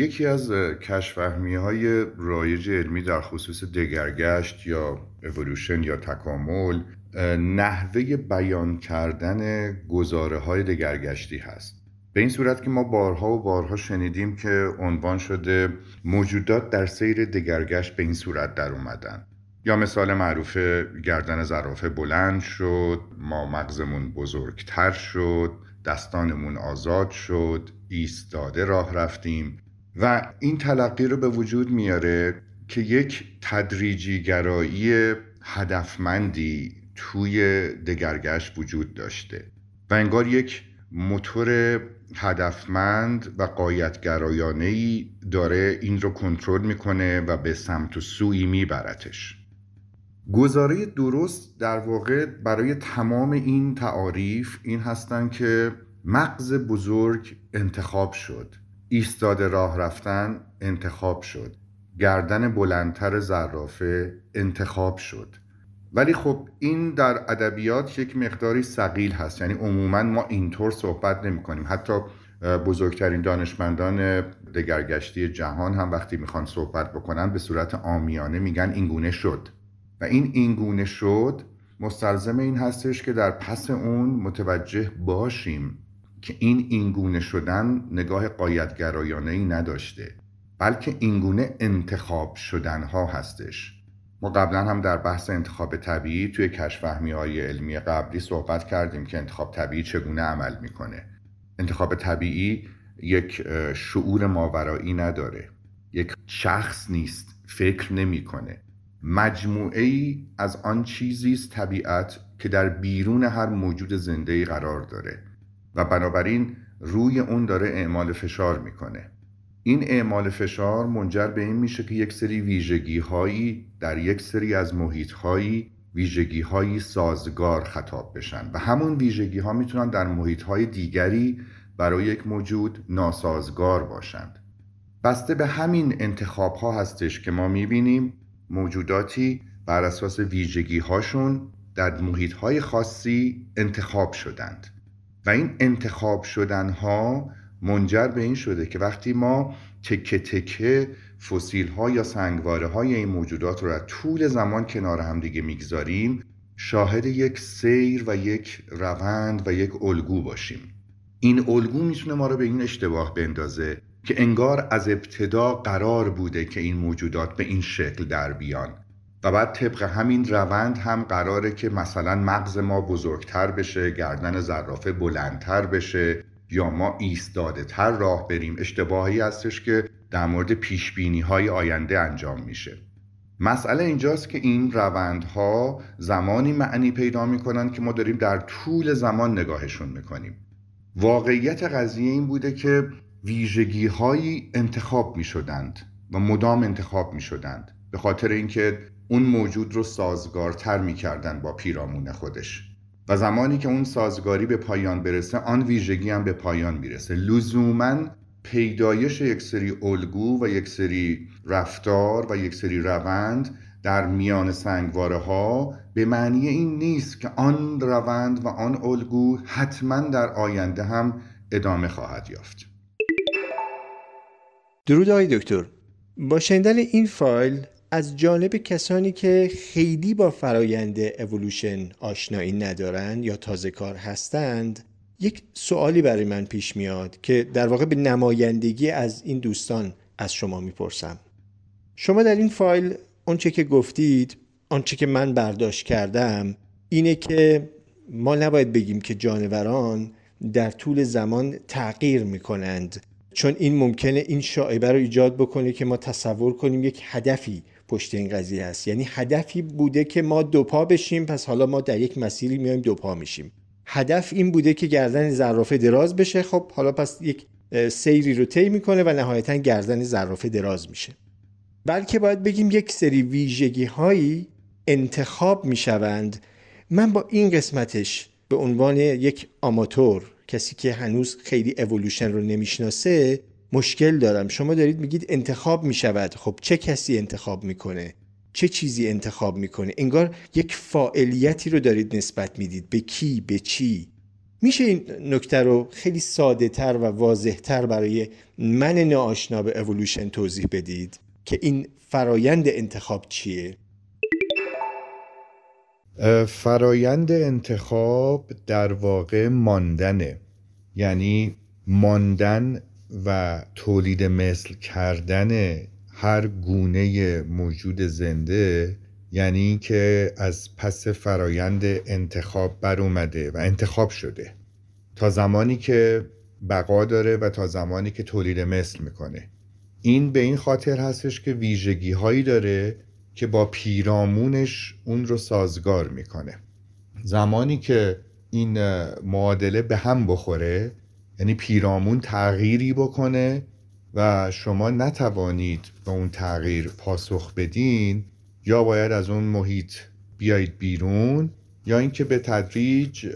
یکی از کشفهمی های رایج علمی در خصوص دگرگشت یا اولوشن یا تکامل نحوه بیان کردن گزاره های دگرگشتی هست. به این صورت که ما بارها و بارها شنیدیم که عنوان شده موجودات در سیر دگرگشت به این صورت در اومدن. یا مثال معروف گردن زرافه بلند شد ما مغزمون بزرگتر شد دستانمون آزاد شد ایستاده راه رفتیم. و این تلقی رو به وجود میاره که یک تدریجی گرایی هدفمندی توی دگرگشت وجود داشته و انگار یک موتور هدفمند و قایتگرایانه ای داره این رو کنترل می‌کنه و به سمت و سوی میبرتش. گزاره درست در واقع برای تمام این تعاریف این هستن که مغز بزرگ انتخاب شد. ایستاده راه رفتن انتخاب شد. گردن بلندتر زرافه انتخاب شد. ولی خب این در ادبیات یک مقداری سقیل هست. یعنی عموما ما اینطور صحبت نمی کنیم. حتی بزرگترین دانشمندان دگرگشتی جهان هم وقتی می‌خوان صحبت بکنن به صورت آمیانه میگن اینگونه شد. و این اینگونه شد مستلزم این هستش که در پس اون متوجه باشیم که این اینگونه شدن نگاه قایتگرایانه ای نداشته بلکه اینگونه انتخاب شدن ها هستش. ما قبلا هم در بحث انتخاب طبیعی توی کشفهمی های علمی قبلی صحبت کردیم که انتخاب طبیعی چگونه عمل می‌کنه. انتخاب طبیعی یک شعور ماورایی نداره. یک شخص نیست فکر نمی‌کنه. مجموعه ای از آن چیزی است طبیعت که در بیرون هر موجود زنده ای قرار داره. و بنابراین روی اون داره اعمال فشار می‌کنه. این اعمال فشار منجر به این میشه که یک سری ویژگی هایی در یک سری از محیط هایی ویژگی هایی سازگار خطاب بشن و همون ویژگی ها می‌تونن در محیط های دیگری برای یک موجود ناسازگار باشند. بسته به همین انتخاب ها هستش که ما می‌بینیم موجوداتی بر اساس ویژگی هاشون در محیط های خاصی انتخاب شدند. و این انتخاب شدن ها منجر به این شده که وقتی ما تکه تکه فسیل ها یا سنگواره های این موجودات رو در طول زمان کنار هم دیگه می‌گذاریم شاهد یک سیر و یک روند و یک الگو باشیم. این الگو می‌تونه ما رو به این اشتباه بندازه که انگار از ابتدا قرار بوده که این موجودات به این شکل در بیان. و بعد طبق همین روند هم قراره که مثلا مغز ما بزرگتر بشه گردن زرافه بلندتر بشه یا ما ایستاده تر راه بریم. اشتباهی هستش که در مورد پیش های آینده انجام میشه. مسئله اینجاست که این روندها زمانی معنی پیدا می‌کنن که ما داریم در طول زمان نگاهشون می‌کنیم. واقعیت قضیه این بوده که ویژگی هایی انتخاب می شدند و مدام انتخاب می شدند به خاطر اینکه اون موجود رو سازگارتر می کردن با پیرامون خودش. و زمانی که اون سازگاری به پایان برسه آن ویژگی هم به پایان می‌رسه. لزوما پیدایش یک سری الگو و یک سری رفتار و یک سری روند در میان سنگواره ها به معنی این نیست که آن روند و آن الگو حتما در آینده هم ادامه خواهد یافت. درود آقای دکتر. با شنیدن این فایل از جانب کسانی که خیلی با فرایند اولوشن آشنایی ندارند یا تازه کار هستند یک سوالی برای من پیش میاد که در واقع به نمایندگی از این دوستان از شما می‌پرسم. شما در این فایل آنچه که گفتید آنچه که من برداشت کردم اینه که ما نباید بگیم که جانوران در طول زمان تغییر می‌کنند چون این ممکنه این شاعبه رو ایجاد بکنه که ما تصور کنیم یک هدفی پشت این قضیه هست. یعنی هدفی بوده که ما دوپا بشیم پس حالا ما در یک مسیری میایم دوپا میشیم. هدف این بوده که گردن زرافه دراز بشه. خب حالا پس یک سیری رو طی می‌کنه و نهایتا گردن زرافه دراز میشه. بلکه باید بگیم یک سری ویژگی هایی انتخاب می‌شوند. من با این قسمتش به عنوان یک آماتور کسی که هنوز خیلی اولوشن رو نمی‌شناسه مشکل دارم. شما دارید میگید انتخاب می‌شود. خب چه کسی انتخاب می‌کنه؟ چه چیزی انتخاب می‌کنه؟ انگار یک فاعلیتی رو دارید نسبت می‌دید. به کی؟ به چی؟ میشه این نکته رو خیلی ساده تر و واضح تر برای من ناآشنا به اولوشن توضیح بدید که این فرایند انتخاب چیه؟ فرایند انتخاب در واقع ماندنه. یعنی ماندن و تولید مثل کردن هر گونه موجود زنده یعنی که از پس فرایند انتخاب بر اومده و انتخاب شده. تا زمانی که بقا داره و تا زمانی که تولید مثل می‌کنه. این به این خاطر هستش که ویژگی هایی داره که با پیرامونش اون رو سازگار می‌کنه. زمانی که این معادله به هم بخوره یعنی پیرامون تغییری بکنه و شما نتوانید به اون تغییر پاسخ بدین یا باید از اون محیط بیایید بیرون یا اینکه به تدریج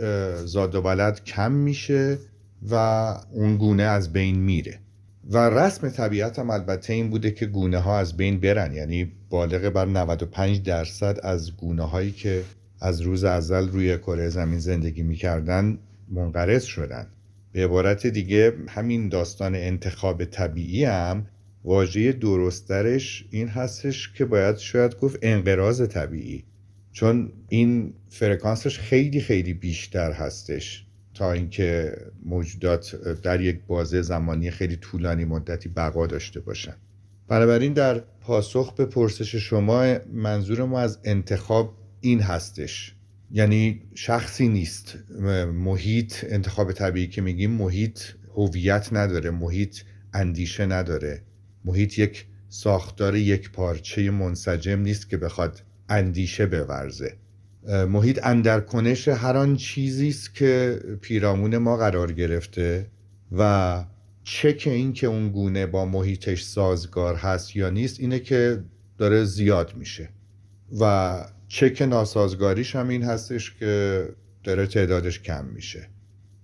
زاد و ولد کم میشه و اون گونه از بین میره. و رسم طبیعت هم البته این بوده که گونه ها از بین برن. یعنی بالغ بر 95 درصد از گونه هایی که از روز ازل روی کره زمین زندگی می‌کردن منقرض شدن. به عبارت دیگه همین داستان انتخاب طبیعی هم واژه درسترش این هستش که باید شاید گفت انقراض طبیعی. چون این فرکانسش خیلی خیلی بیشتر هستش تا اینکه موجودات در یک بازه زمانی خیلی طولانی مدتی بقا داشته باشن. بنابراین در پاسخ به پرسش شما منظور ما از انتخاب این هستش. یعنی شخصی نیست. محیط انتخاب طبیعی که میگیم محیط هویت نداره محیط اندیشه نداره. محیط یک ساختار یک پارچه منسجم نیست که بخواد اندیشه بورزه. محیط اندرکنش هر آن چیزی است که پیرامون ما قرار گرفته و چک این که اون گونه با محیطش سازگار هست یا نیست اینه که داره زیاد میشه. و چک ناسازگاریش هم این هستش که داره تعدادش کم میشه.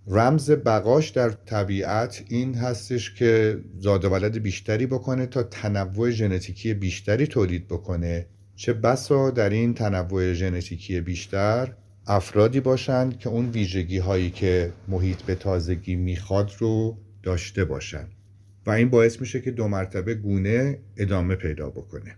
رمز بقاش در طبیعت این هستش که زاد ولد بیشتری بکنه تا تنوع ژنتیکی بیشتری تولید بکنه. چه بسا در این تنوع ژنتیکی بیشتر افرادی باشند که اون ویژگی هایی که محیط به تازگی می‌خواد رو داشته باشند و این باعث میشه که دو مرتبه گونه ادامه پیدا بکنه.